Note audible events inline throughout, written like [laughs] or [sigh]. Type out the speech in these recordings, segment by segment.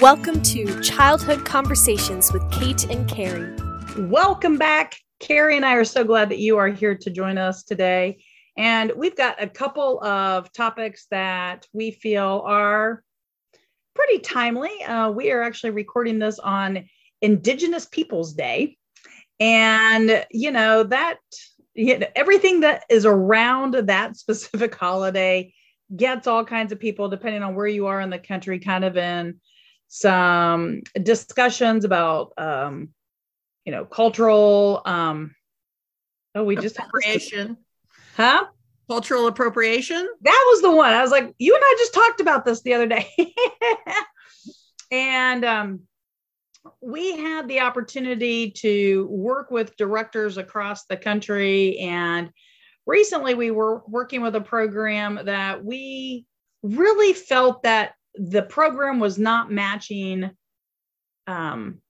Welcome to Childhood Conversations with Kate and Carrie. Welcome back. Carrie and I are so glad that you are here to join us today. And we've got a couple of topics that we feel are pretty timely. Uh, we are actually recording this on Indigenous Peoples Day. And, you know, that you know, everything that is around that [laughs] specific holiday gets all kinds of people, depending on where you are in the country, kind of in some discussions about, um, you know, cultural. Um, oh, we just appropriation, huh? Cultural appropriation. That was the one. I was like, you and I just talked about this the other day, [laughs] and um, we had the opportunity to work with directors across the country and recently we were working with a program that we really felt that the program was not matching um,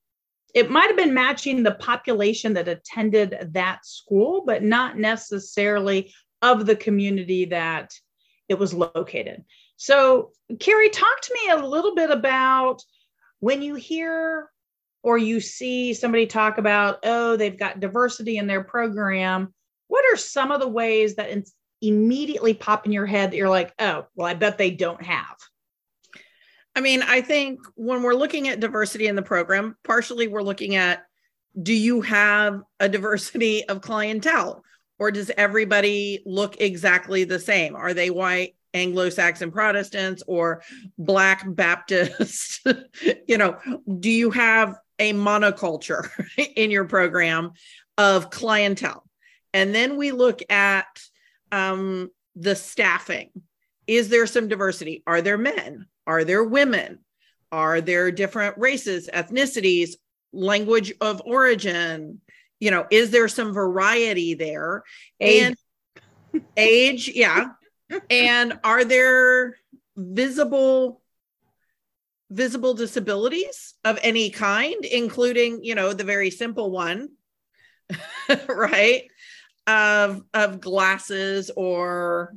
it might have been matching the population that attended that school but not necessarily of the community that it was located so carrie talk to me a little bit about when you hear or you see somebody talk about oh they've got diversity in their program what are some of the ways that immediately pop in your head that you're like, oh, well, I bet they don't have? I mean, I think when we're looking at diversity in the program, partially we're looking at do you have a diversity of clientele or does everybody look exactly the same? Are they white, Anglo Saxon Protestants or Black Baptist? [laughs] you know, do you have a monoculture [laughs] in your program of clientele? And then we look at um, the staffing. Is there some diversity? Are there men? Are there women? Are there different races, ethnicities, language of origin? You know, is there some variety there? Age. And age, yeah. [laughs] and are there visible visible disabilities of any kind including you know the very simple one [laughs] right of of glasses or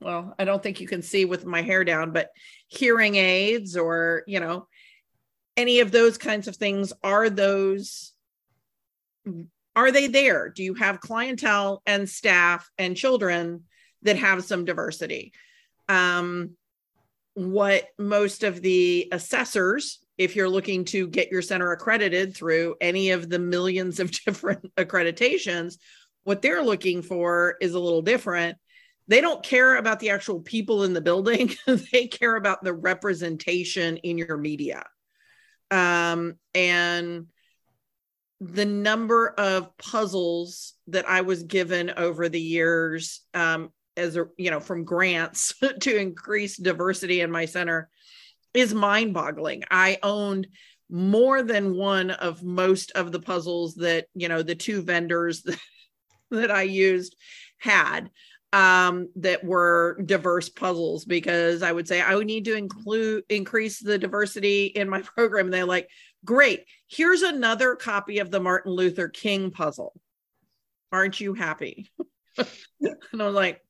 well i don't think you can see with my hair down but hearing aids or you know any of those kinds of things are those are they there do you have clientele and staff and children that have some diversity um, what most of the assessors if you're looking to get your center accredited through any of the millions of [laughs] different accreditations what they're looking for is a little different. They don't care about the actual people in the building, [laughs] they care about the representation in your media. Um, and the number of puzzles that I was given over the years um, as a you know from grants [laughs] to increase diversity in my center is mind-boggling. I owned more than one of most of the puzzles that you know the two vendors that [laughs] that I used had um, that were diverse puzzles because I would say I would need to include increase the diversity in my [laughs] program. And they're like, great, here's another copy of the Martin Luther King puzzle. Aren't you happy? [laughs] and I was like,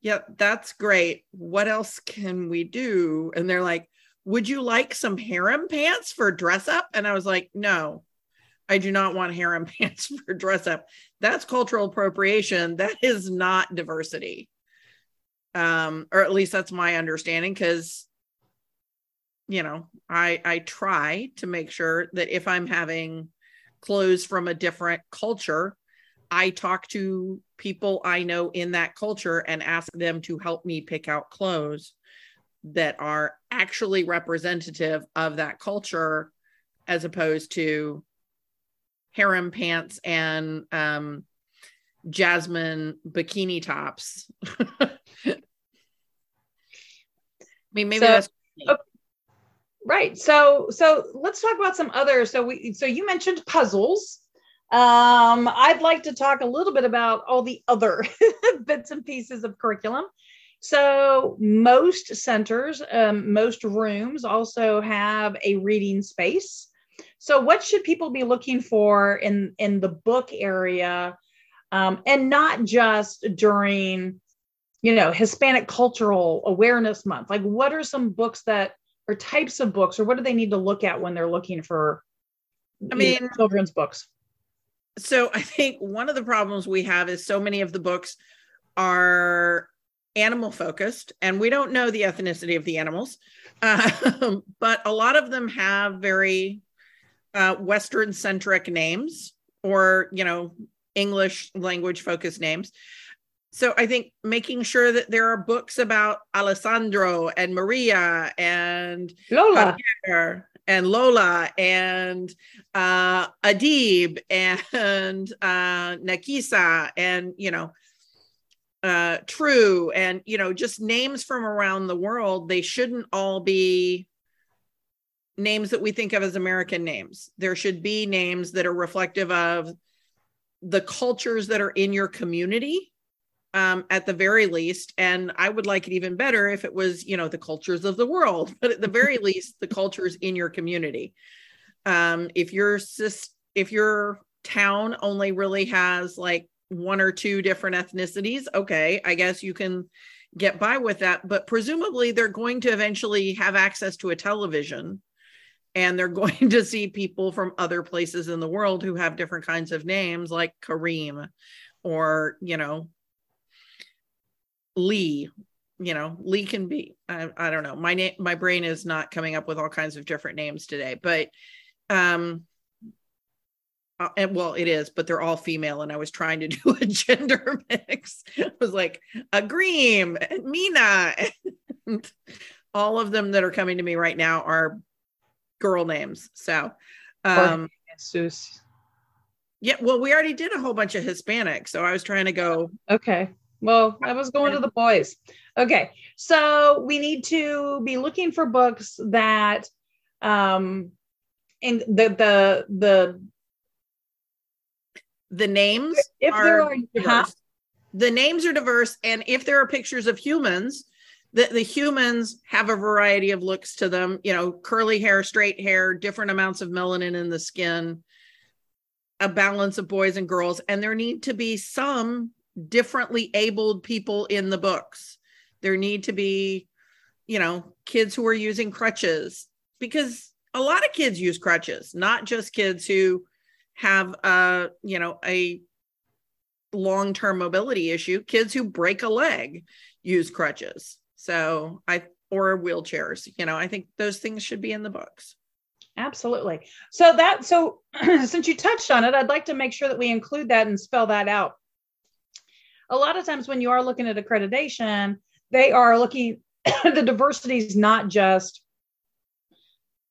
yeah, that's great. What else can we do? And they're like, would you like some harem pants for dress up? And I was like, no, I do not want harem [laughs] pants for dress up. That's cultural appropriation. That is not diversity. Um, or at least that's my understanding because you know, I I try to make sure that if I'm having clothes from a different culture, I talk to people I know in that culture and ask them to help me pick out clothes that are actually representative of that culture as opposed to harem pants and um, jasmine bikini tops. I mean, maybe so, that's oh, right. So, so let's talk about some other. So we, so you mentioned puzzles. Um, I'd like to talk a little bit about all the other [laughs] bits and pieces of curriculum. So most centers, um, most rooms also have a reading space. So, what should people be looking for in in the book area, um, and not just during, you know, Hispanic Cultural Awareness Month? Like, what are some books that or types of books or what do they need to look at when they're looking for I mean, know, children's books? So I think one of the problems we have is so many of the books are animal focused and we don't know the ethnicity of the animals [laughs] um, but a lot of them have very uh, western centric names or you know english language focused names so i think making sure that there are books about alessandro and maria and lola Javier and lola and uh, adib and uh, nakisa and you know uh, True, and you know, just names from around the world. They shouldn't all be names that we think of as American names. There should be names that are reflective of the cultures that are in your community um, at the very least. And I would like it even better if it was, you know, the cultures of the world, [laughs] but at the very [laughs] least, the cultures in your community. Um, if your if your town only really has like one or two different ethnicities, okay, I guess you can get by with that. But presumably, they're going to eventually have access to a television and they're [laughs] going to see people from other places in the world who have different kinds of names, like Kareem or, you know, Lee. You know, Lee can be, I, I don't know. My name, my brain is not coming up with all kinds of different names today, but um, uh, and well it is but they're all female and i was trying to do [laughs] a gender mix it was like agreem and mina [laughs] and all of them that are coming to me right now are girl names so um Jesus. yeah well we already did a whole bunch of hispanic so i was trying to go okay well i was going to the boys okay so we need to be looking for books that um and the the the the names if are there are diverse. the names are diverse and if there are pictures of humans that the humans have a variety of looks to them you know curly hair straight hair different amounts of melanin in the skin a balance of boys and girls and there need to be some differently abled people in the books. There need to be you know kids who are using crutches because a lot of kids use crutches not just kids who have a you know a long-term mobility issue. Kids who break a leg use crutches so i or wheelchairs you know i think those things should be in the books absolutely so that so [clears throat] since you touched on it i'd like to make sure that we include that and spell that out a lot of times when you are looking at accreditation they are looking [coughs] the diversity is not just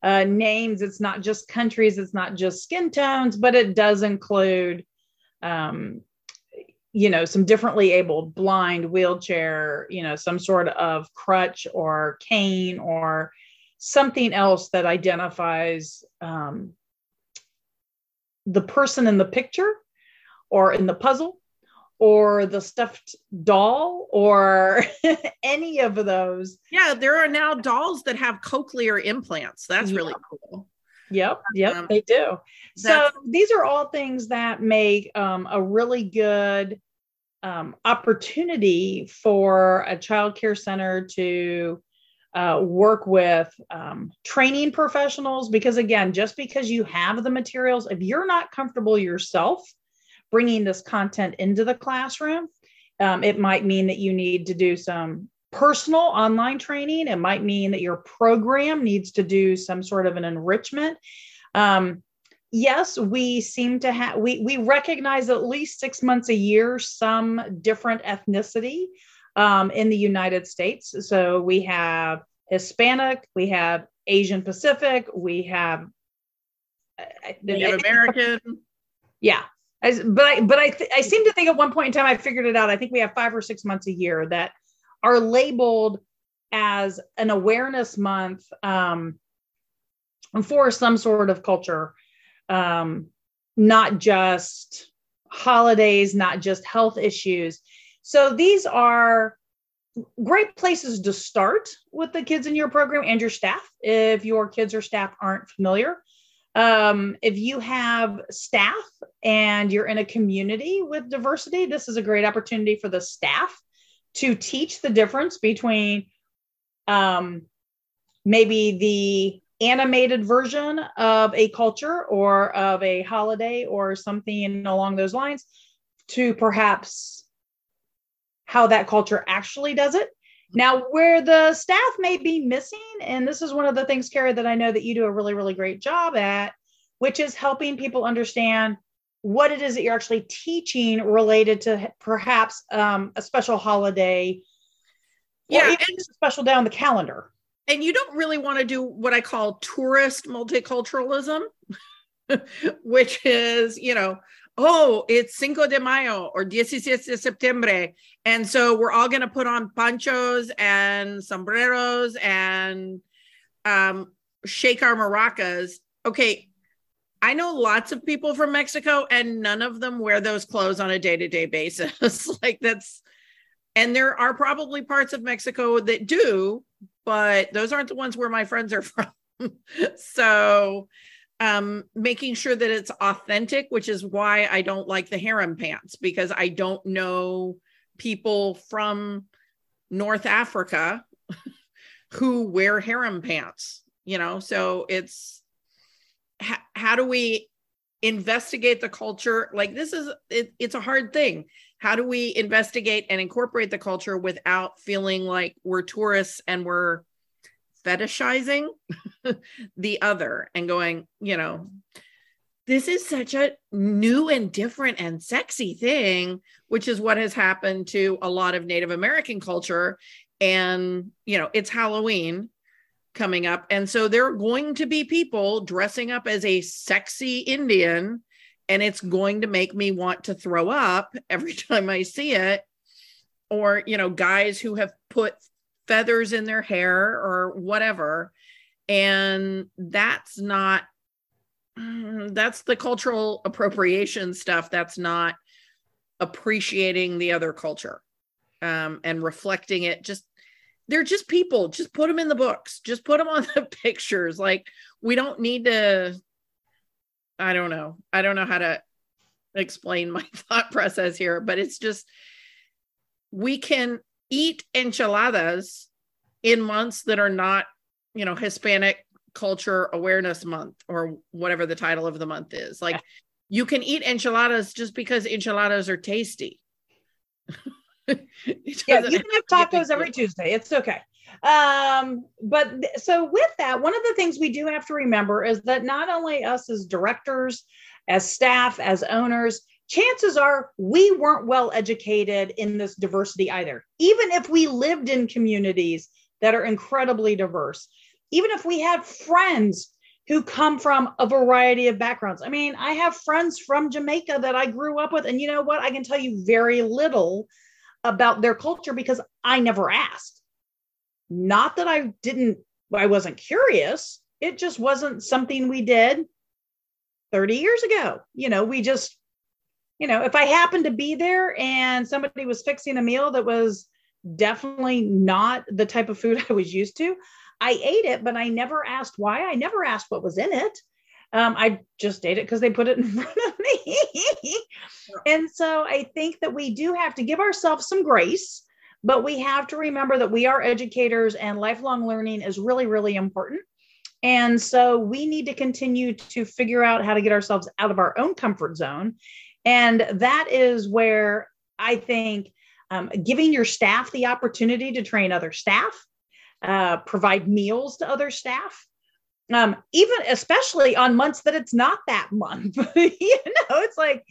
uh, names. It's not just countries, it's not just skin tones, but it does include, um, you know, some differently abled, blind, wheelchair, you know, some sort of crutch or cane or something else that identifies um, the person in the picture or in the puzzle or the stuffed doll or [laughs] any of those. Yeah, there are now dolls that have cochlear implants. That's really cool. Yep, yep, um, they do. So these are all things that make um, a really good um, opportunity for a child care center to uh, work with um, training professionals. Because again, just because you have the materials, if you're not comfortable yourself bringing this content into the classroom. Um, it might mean that you need to do some personal online training. It might mean that your program needs to do some sort of an enrichment. Um, yes, we seem to have, we, we recognize at least six months a year some different ethnicity um, in the United States. So we have Hispanic, we have Asian Pacific, we have Native American. Yeah. As, but I, but I, th- I seem to think at one point in time I figured it out. I think we have five or six months a year that are labeled as an awareness month um, for some sort of culture, um, not just holidays, not just health issues. So these are great places to start with the kids in your program and your staff if your kids or staff aren't familiar. Um, if you have staff and you're in a community with diversity, this is a great opportunity for the staff to teach the difference between um, maybe the animated version of a culture or of a holiday or something along those lines to perhaps how that culture actually does it. Now, where the staff may be missing, and this is one of the things, Kara, that I know that you do a really, really great job at, which is helping people understand what it is that you're actually teaching related to perhaps um, a special holiday yeah, and, a special day on the calendar. And you don't really want to do what I call tourist multiculturalism, [laughs] which is, you know, oh, it's Cinco de Mayo or 17 de Septiembre. And so we're all going to put on ponchos and sombreros and um, shake our maracas. Okay. I know lots of people from Mexico and none of them wear those clothes on a day to day basis. [laughs] like that's, and there are probably parts of Mexico that do, but those aren't the ones where my friends are [laughs] from. so, um, making sure that it's authentic, which is why I don't like the harem pants because I don't know people from North Africa [laughs] who wear harem pants, you know? So it's h- how do we investigate the culture? Like, this is it, it's a hard thing. How do we investigate and incorporate the culture without feeling like we're tourists and we're fetishizing [laughs] the other and going, you know, this is such a new and different and sexy thing, which is what has happened to a lot of Native American culture. And, you know, it's Halloween coming up. And so there are going to be people dressing up as a sexy Indian, and it's going to make me want to throw up every [laughs] time I see it. Or, you know, guys who have put feathers in their hair or whatever and that's not that's the cultural appropriation stuff that's not appreciating the other culture um, and reflecting it just they're just people. Just put them in the books. Just put them on the [laughs] pictures. Like we don't need to i don't know. I don't know how to explain my [laughs] thought process here but it's just we can eat enchiladas in months that are not, you know, Hispanic culture awareness month or whatever the title of the month is. Like you can eat enchiladas just because enchiladas are tasty. [laughs] [laughs] yeah, you can have tacos every Tuesday. It's okay. Um, but th- so with that, one of the things we do have to remember is that not only us as directors, as staff, as owners, chances are we weren't well educated in this diversity either. Even if we lived in communities that are incredibly diverse, even if we had friends who come from a variety of backgrounds. I mean, I have friends from Jamaica that I grew up with, and you know what? I can tell you very little about their culture because I never asked. Not that I didn't, I wasn't curious. It just wasn't something we did 30 years ago. You know, we just you know, if I happened to be there and somebody was fixing a meal that was definitely not the type of food [laughs] I was used to, I ate it, but I never asked why. I never asked what was in it. Um, I just ate it because they put it in [laughs] front of me. and so I think that we do have to give ourselves some grace, but we have to remember that we are educators and lifelong learning is really, really important. And so we need to continue to figure out how to get ourselves out of our own comfort zone and that is where I think um, giving your staff the opportunity to train other staff, uh, provide meals to other staff, um, even especially on months that it's not that month. [laughs] you know, it's like,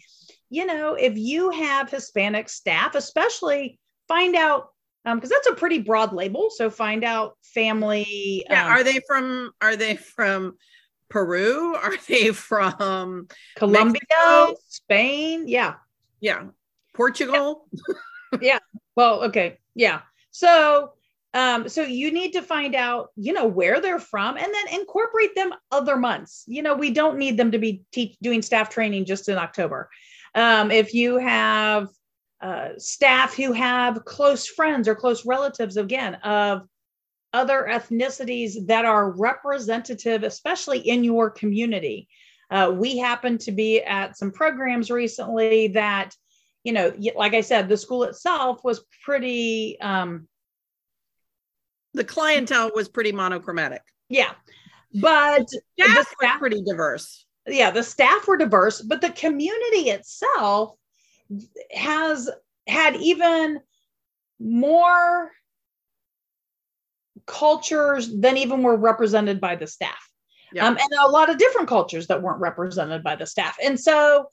you know, if you have Hispanic staff, especially find out um, because um, that's a pretty broad label. So find out family. Yeah, um, are they from? Are they from Peru? [laughs] Are they from Colombia, Mexico? Spain? Yeah. Yeah. Portugal? Yeah. yeah. Well, okay. Yeah. So um, so you need to find out, you know, where they're from and then incorporate them other months. You know, we don't need them to be teach, doing staff training just in October. Um, if you have uh, staff who have close friends or close relatives, again, of other ethnicities that are representative, especially in your community. Uh, we happen to be at some programs recently that, you know, like I said, the school itself was pretty, um, the clientele was pretty monochromatic. Yeah. But staff, the staff pretty diverse. Yeah, the staff were diverse, but the community itself has had even more cultures than even were represented by the staff. Yeah. Um, and a lot of different cultures that weren't represented by the staff. And so,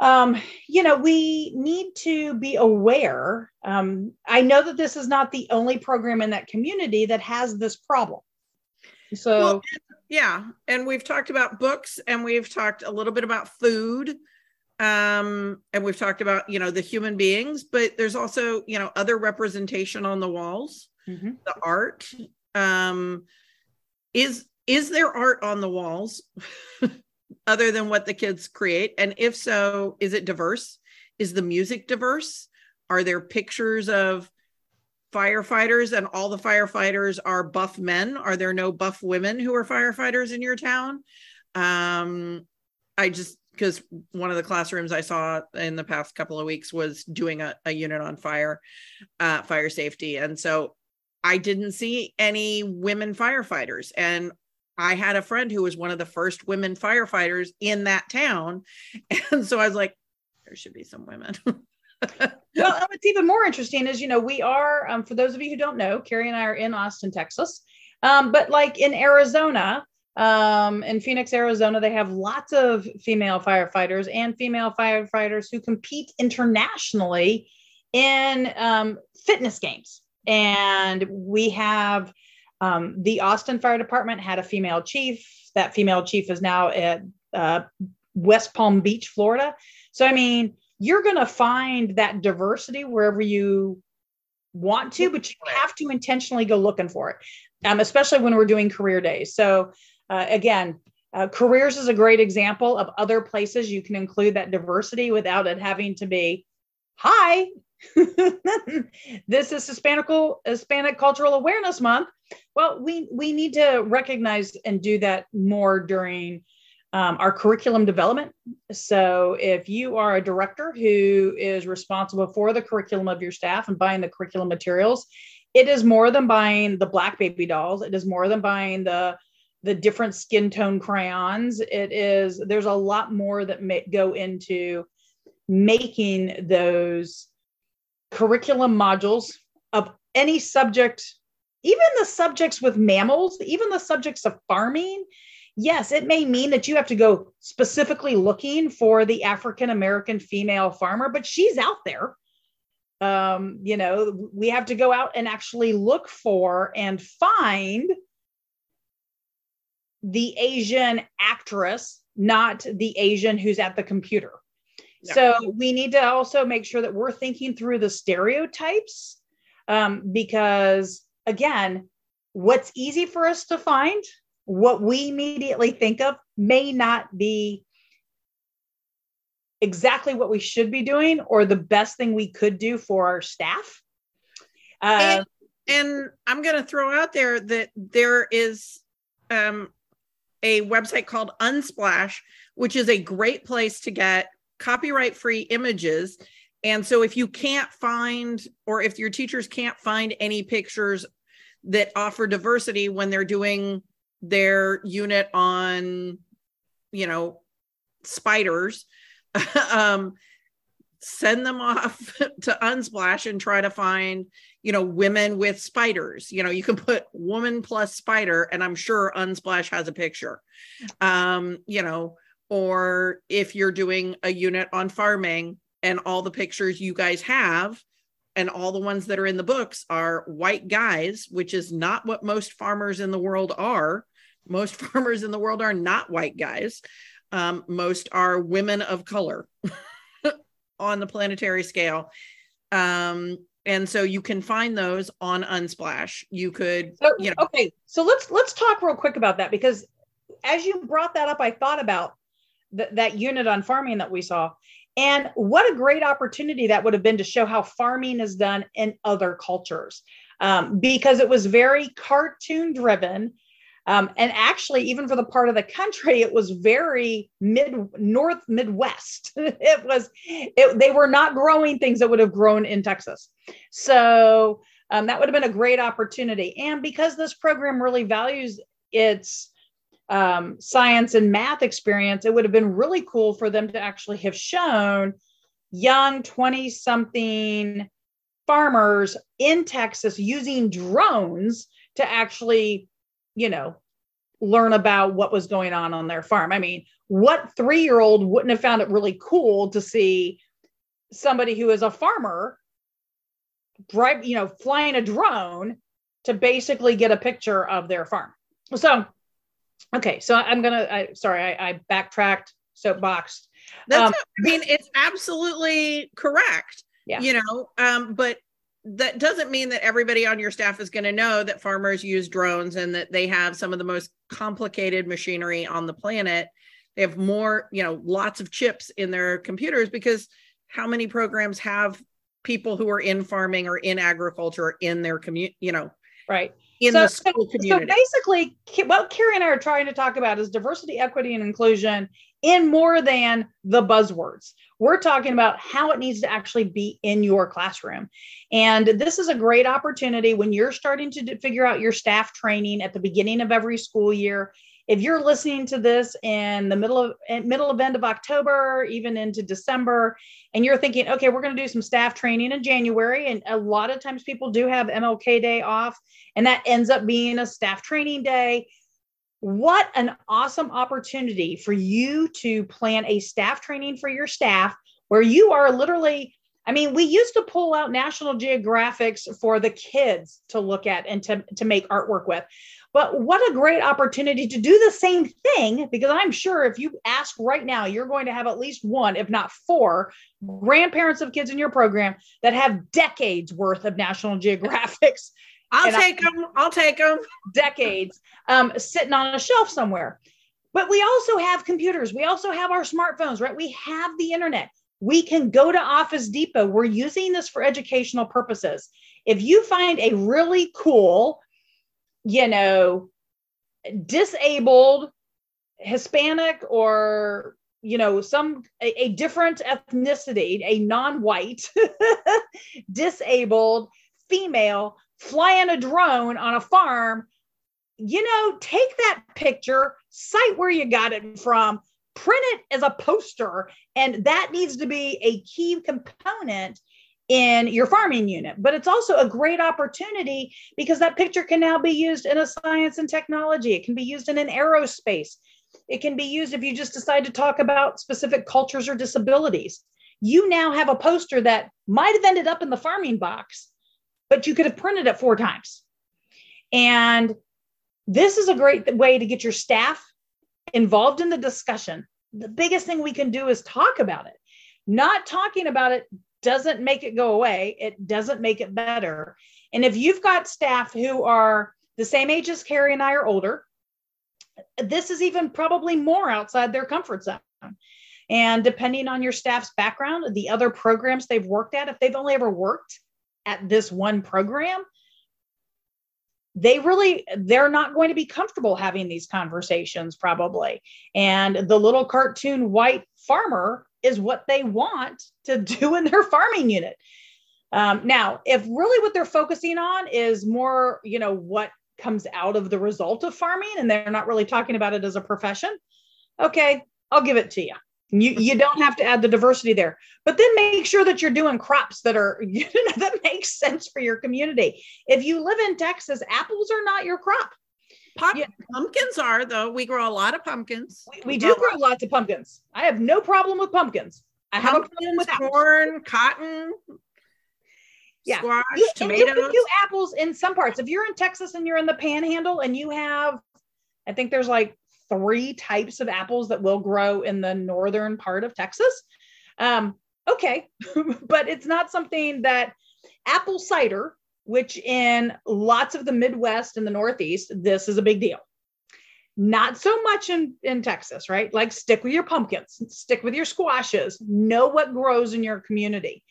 um, you know, we need to be aware. Um, I know that this is not the only program in that community that has this problem. So, well, yeah. And we've talked about books and we've talked a little bit about food. Um, and we've talked about, you know, the human beings, but there's also, you know, other representation on the walls, mm-hmm. the art. Um, is is there art on the walls [laughs] other than what the kids create? And if so, is it diverse? Is the music diverse? Are there pictures of firefighters and all the firefighters are buff men? Are there no buff women who are firefighters in your town? Um, I just because one of the classrooms I saw in the past couple of weeks was doing a, a unit on fire, uh, fire safety, and so I didn't see any women firefighters. And I had a friend who was one of the first women firefighters in that town, [laughs] and so I was like, there should be some women. [laughs] well, what's even more interesting is, you know, we are, um, for those of you who don't know, Carrie and I are in Austin, Texas. Um, but like in Arizona, um, in Phoenix, Arizona, they have lots of female firefighters and female firefighters who compete internationally in um, fitness games. And we have um, the Austin Fire Department had a female chief. That female chief is now at uh, West Palm Beach, Florida. So, I mean, you're going to find that diversity wherever you want to, but you have to intentionally go looking for it, um, especially when we're doing career days. So, uh, again, uh, careers is a great example of other places you can include that diversity without it having to be, hi, [laughs] this is Hispanic Hispanic Cultural Awareness Month. Well, we we need to recognize and do that more during um, our curriculum development. So, if you are a director who is responsible for the curriculum of your staff and buying the curriculum materials, it is more than buying the black baby dolls. It is more than buying the the different skin tone crayons. It is there's a lot more that may go into making those curriculum modules of any subject, even the subjects with mammals, even the subjects of farming yes, it may mean that you have to go specifically looking for the African American female farmer, but she's out there. Um, you know, we have to go out and actually look for and find the Asian actress, not the Asian who's at the computer. So we need to also make sure that we're thinking through the stereotypes um, because, again, what's easy for us to find what we immediately think of may not be exactly what we should be doing or the best thing we could do for our staff. Uh, and, and, I'm going to throw out there that there is um, a website called Unsplash, which is a great place to get copyright free images. And so if you can't find, or if your teachers can't find any pictures that offer diversity when they're doing their unit on, you know, spiders, [laughs] um, send them off [laughs] to Unsplash and try to find, you know, women with spiders. You know, you can put woman plus spider, and I'm sure Unsplash has a picture. Um, you know, or if you're doing a unit on farming and all the pictures you guys have and all the ones that are in the books are white guys, which is not what most farmers in the world are. Most [laughs] farmers in the world are not white guys. Um, most are women of color [laughs] on the planetary scale. Um, and so you can find those on Unsplash. You could, so, you know. Okay, so let's let's talk real quick about that because as you brought that up, I thought about th- that unit on farming that we saw and what a great opportunity that would have been to show how farming is done in other cultures um, because it was very cartoon driven. Um, and actually, even for the part of the country, it was very mid north Midwest. [laughs] it was, it, they were not growing things that would have grown in Texas. So Um, that would have been a great opportunity. And because this program really values its um, science and math experience, it would have been really cool for them to actually have shown young 20 something farmers in Texas using drones to actually, you know, learn about what was going on on their farm. I mean, what three year old wouldn't have found it really cool to see somebody who is a farmer you know, flying a drone to basically get a picture of their farm. So, okay, so I'm gonna. I sorry, I, I backtracked, soapboxed. That's. Um, I mean, it's absolutely correct. Yeah. You know, um, but that doesn't mean that everybody on your staff is going to know that farmers use drones and that they have some of the most complicated machinery on the planet. They have more, you know, lots of chips in their computers because how many programs have people who are in farming or in agriculture in their community, you know, right in so, the school community. So basically, what Carrie and I are trying to talk about is diversity, equity, and inclusion in more than the buzzwords. We're talking about how it needs to actually be in your classroom. And this is a great opportunity when you're starting to figure out your staff training at the beginning of every school year if you're listening to this in the middle of middle of end of October, even into December, and you're thinking, okay, we're going to do some staff training in January, and a lot of times people do have MLK Day off, and that ends up being a staff training day. What an awesome opportunity for you to plan a staff training for your staff where you are literally I mean, we used to pull out National Geographics for the kids to look at and to, to make artwork with. But what a great opportunity to do the same thing, because I'm sure if you ask right now, you're going to have at least one, if not four, grandparents of kids in your program that have decades worth of National Geographics. [laughs] I'll take I, them. I'll take them. Decades um, sitting on a shelf somewhere. But we also have computers. We also have our smartphones, right? We have the internet. We can go to Office Depot. We're using this for educational purposes. If you find a really cool you know, disabled Hispanic or you know some a, a different ethnicity, a non-white, [laughs] disabled female flying a drone on a farm, you know, take that picture, cite where you got it from, print it as a poster, and that needs to be a key component in your farming unit. But it's also a great opportunity because that picture can now be used in a science and technology. It can be used in an aerospace. It can be used if you just decide to talk about specific cultures or disabilities. You now have a poster that might have ended up in the farming box, but you could have printed it four times. And this is a great way to get your staff involved in the discussion. The biggest thing we can do is talk about it. Not talking about it doesn't make it go away. It doesn't make it better. And if you've got staff who are the same age as Carrie and I are older, this is even probably more outside their comfort zone. And depending on your staff's background, the other programs they've worked at, if they've only ever worked at this one program, they really they're not going to be comfortable having these conversations probably and the little cartoon white farmer is what they want to [laughs] do in their farming unit. Um, now, if really what they're focusing on is more, you know, what comes out of the result of farming and they're not really talking about it as a profession, okay, I'll give it to you. You, you don't have to add the diversity there, but then make sure that you're doing crops that are [laughs] you know, that makes sense for your community. If you live in Texas, apples are not your crop. Pop- yeah. Pumpkins are though. We grow a lot of pumpkins. We, we do grow lots of pumpkins. I have no problem with pumpkins. I have pumpkins, a problem with corn, cotton, yeah. squash, you, tomatoes. you can do apples in some parts. If you're in Texas and you're in the Panhandle and you have, I think there's like three types of apples that will grow in the northern part of Texas. Um, okay, [laughs] but it's not something that apple cider which in lots of the Midwest and the Northeast, this is a big deal. Not so much in, in Texas, right? Like stick with your pumpkins, stick with your squashes, know what grows in your community.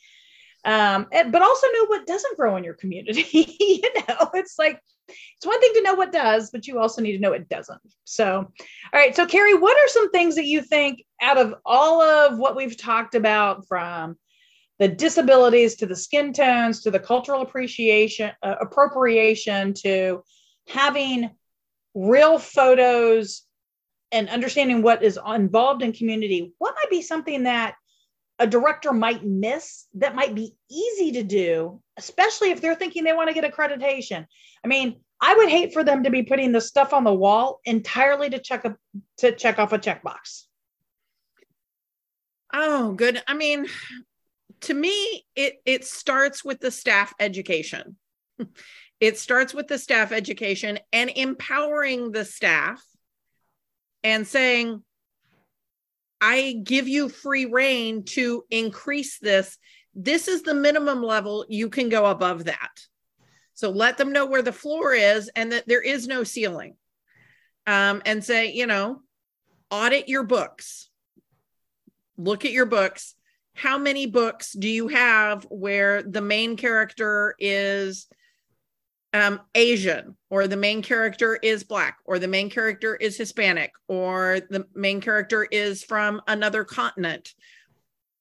Um, but also know what doesn't grow in your community. [laughs] you know, it's like it's one thing to know what does, but you also need to know it doesn't. So, all right. So, Carrie, what are some things that you think out of all of what we've talked about from the disabilities to the skin tones to the cultural appreciation uh, appropriation to having real photos and understanding what is involved in community what might be something that a director might miss that might be easy to do especially if they're thinking they want to get accreditation. I mean i would hate for them to be putting the stuff on the wall entirely to check a to check off a checkbox. Oh good. I mean to me it it starts with the staff education. [laughs] It starts with the staff education and empowering the staff and saying i give you free rein to increase this. This is the minimum level. You can go above that. So let them know where the floor is and that there is no ceiling. Um, and say you know audit your books. Look at your books. How many books do you have where the main character is um, Asian, or the main character is Black, or the main character is Hispanic, or the main character is from another continent,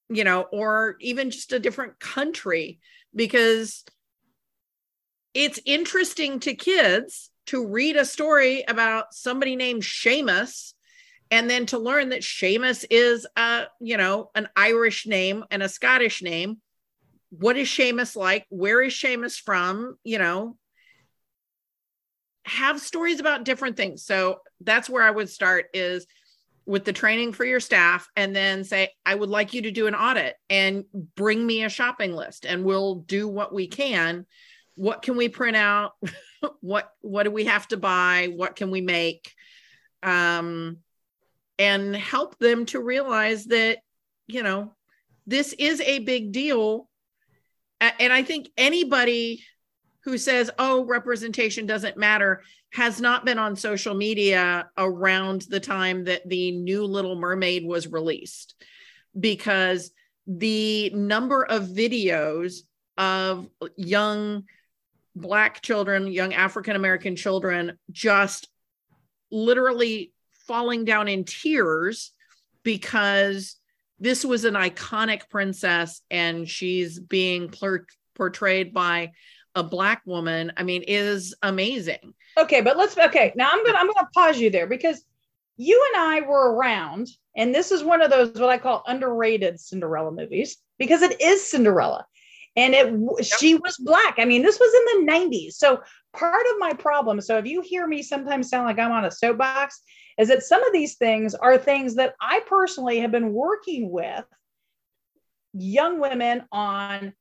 you know, or even just a different country? Because it's interesting to kids to read a story about somebody named Seamus and then to learn that Seamus is a you know an Irish name and a Scottish name. What is Seamus like? Where is Seamus from? You know, have stories about different things. So that's where I would start is with the training for your staff and then say I would like you to do an audit and bring me a shopping list and we'll do what we can. What can we print out? [laughs] what what do we have to buy? What can we make? Um and help them to realize that, you know, this is a big deal. And I think anybody who says, oh, representation doesn't matter has not been on social media around the time that the new Little Mermaid was released. Because the number of videos of young Black children, young African American children, just literally falling down in tears because this was an iconic princess and she's being portrayed by a black woman i mean is amazing. Okay but let's okay now i'm gonna i'm gonna pause you there because you and i were around and this is one of those what i call underrated cinderella movies because it is cinderella. And it yep. she was black. I mean this was in the 90s so part of my problem so if you hear me sometimes sound like i'm on a soapbox is that some of these things are things that I personally have been working with young women on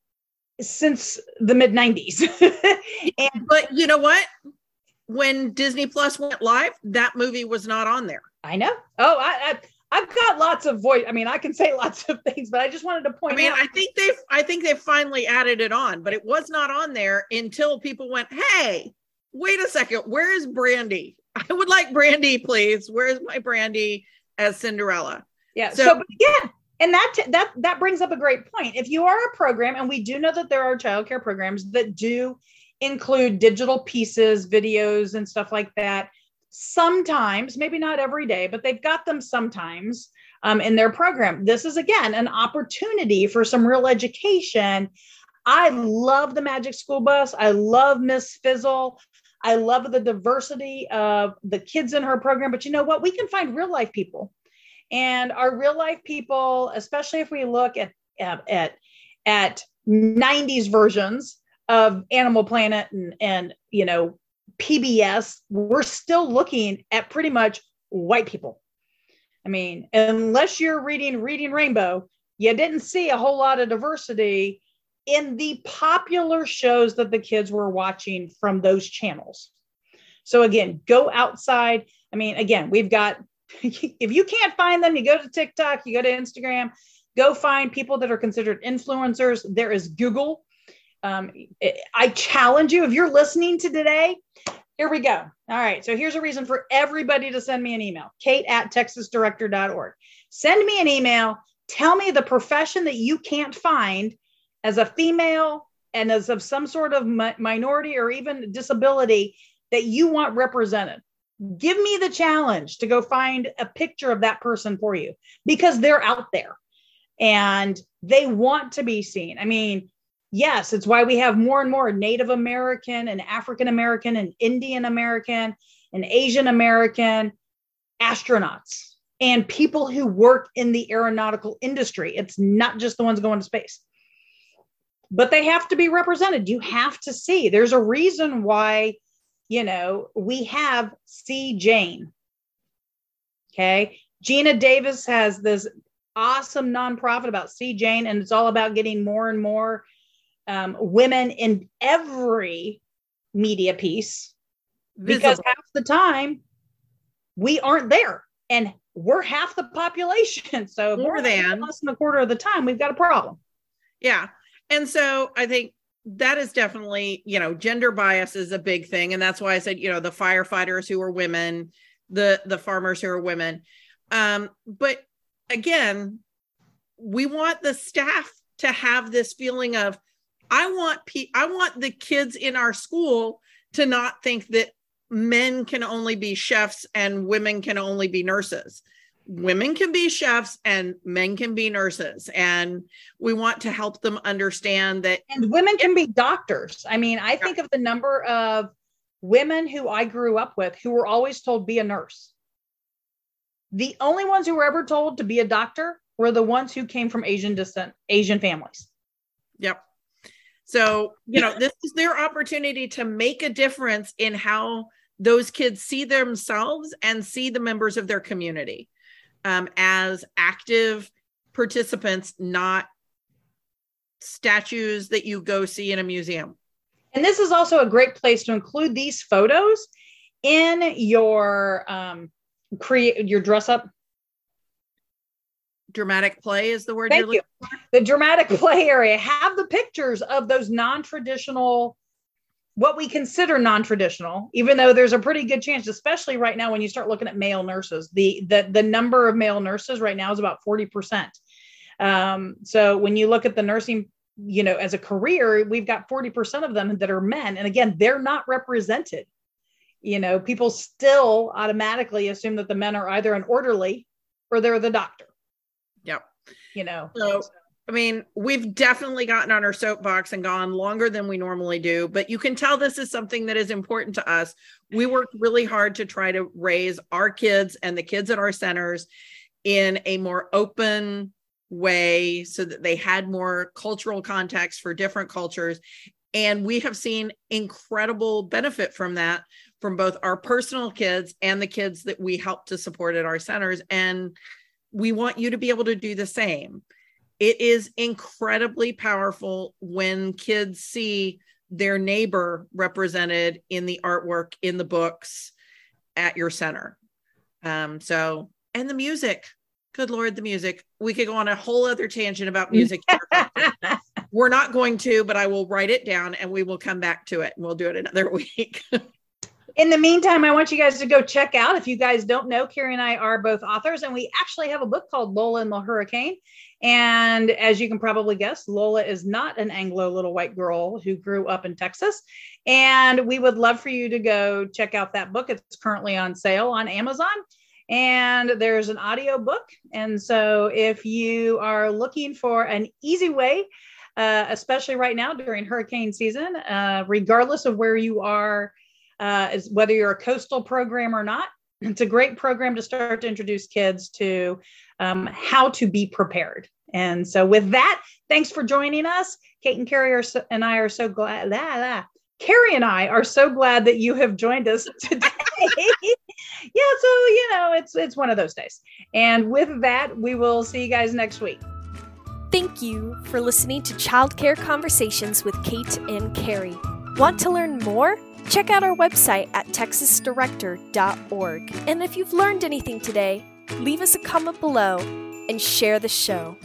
since the mid 90s. [laughs] and but you know what? When Disney Plus went live, that movie was not on there. I know. Oh, I, I have got lots of voice. I mean, I can say [laughs] lots of things, but I just wanted to point I mean, out. I think they've I think they finally added it on, but it was not on there until people went, "Hey, wait a second, where is Brandy? [laughs] I would like Brandy, please. Where's my Brandy as Cinderella? Yeah. So, so yeah, and that that that brings up a great point. If you are a program, and we do know that there are childcare programs that do include digital pieces, videos, and stuff like that. Sometimes, maybe not every day, but they've got them sometimes um, in their program. This is again an opportunity for some real education. I love the Magic School Bus. I love Miss Frizzle. I love the diversity of the kids in her program, but you know what? We can find real life people. And our real life people, especially if we look at at at 90s versions of Animal Planet and and you know PBS, we're still looking at pretty much white people. I mean, unless you're reading Reading Rainbow, you didn't see a whole lot of diversity in the popular shows that the kids were watching from those channels. So again, go outside. I mean, again, we've got [laughs] if you can't find them, you go to TikTok, you go to Instagram, go find people that are considered influencers. There is Google. Um, I challenge you if you're listening to today. Here we go. All right. So here's a reason for everybody to send me an email kate at texasdirector.org. Send me an email. Tell me the profession that you can't find as a female and as of some sort of mi- minority or even disability that you want represented give me the challenge to go find a picture of that person for you because they're out there and They want to be seen. I mean, yes, it's why we have more and more Native American and African American and Indian American and Asian American astronauts and people who work in the aeronautical industry. It's not just the ones going to space. But they have to be represented. You have to see. There's a reason why, you know, we have See Jane. Okay. Geena Davis has this awesome nonprofit about See Jane, and it's all about getting more and more um, women in every media piece Visible. because half the time we aren't there. And we're half the population. [laughs] So more than less than a quarter of the time, we've got a problem. Yeah. And so I think that is definitely, you know, gender bias is a big thing. And that's why I said, you know, the firefighters who are women, the the farmers who are women. Um, but again, we want the staff to have this feeling of I want pe- I want the kids in our school to not think that men can only be chefs and women can only be nurses. Women can be chefs and men can be nurses. And we want to help them understand that. And women can be doctors. I mean, I think of the number of women who I grew up with who were always told, be a nurse. The only ones who were ever told to be a doctor were the ones who came from Asian descent, Asian families. Yep. So, you know, this is their opportunity to make a difference in how those kids see themselves and see the members of their community um, as active participants, not statues that you go see in a museum. And this is also a great place to include these photos in your um, create your dress up dramatic play is the word Thank you. The dramatic [laughs] play area. Have the pictures of those non-traditional, what we consider non-traditional, even though there's a pretty good chance, especially right now when you start looking at male nurses, the the, the number of male nurses right now is about 40%. Um, so when you look at the nursing, you know, as a career, we've got 40% of them that are men. And again, they're not represented. You know, people still automatically assume that the men are either an orderly or they're the doctor Yep. You know. So I mean, we've definitely gotten on our soapbox and gone longer than we normally do, but you can tell this is something that is important to us. We worked really hard to try to raise our kids and the kids at our centers in a more open way so that they had more cultural context for different cultures. And we have seen incredible benefit from that from both our personal kids and the kids that we help to support at our centers. And we want you to be able to do the same. It is incredibly powerful when kids see their neighbor represented in the artwork, in the books at your center. Um, so, and the music. Good Lord, the music. We could go on a whole other tangent about music. We're not going to, but I will write it down and we will come back to it and we'll do it another [laughs] week. In the meantime, I want you guys to go check out. If you guys don't know, Carrie and I are both authors, and we actually have a book called Lola and the Hurricane. And as you can probably guess, Lola is not an Anglo little white girl who grew up in Texas. And we would love for you to go check out that book. It's currently on sale on Amazon. And there's an audio book. And so if you are looking for an easy way, uh, especially right now during hurricane season, uh, regardless of where you are uh, is whether you're a coastal program or not. [clears throat] It's a great program to start to introduce kids to um, how to be prepared. And so, with that, thanks for joining us. Kate and Carrie are so, and I are so glad. La, la. Carrie and I are so glad that you have joined us [laughs] today. [laughs] yeah, so you know, it's it's one of those days. And with that, we will see you guys next week. Thank you for listening to Childcare Conversations with Kate and Carrie. Want to learn more? Check out our website at texasdirector.org. And if you've learned anything today, leave us a comment below and share the show.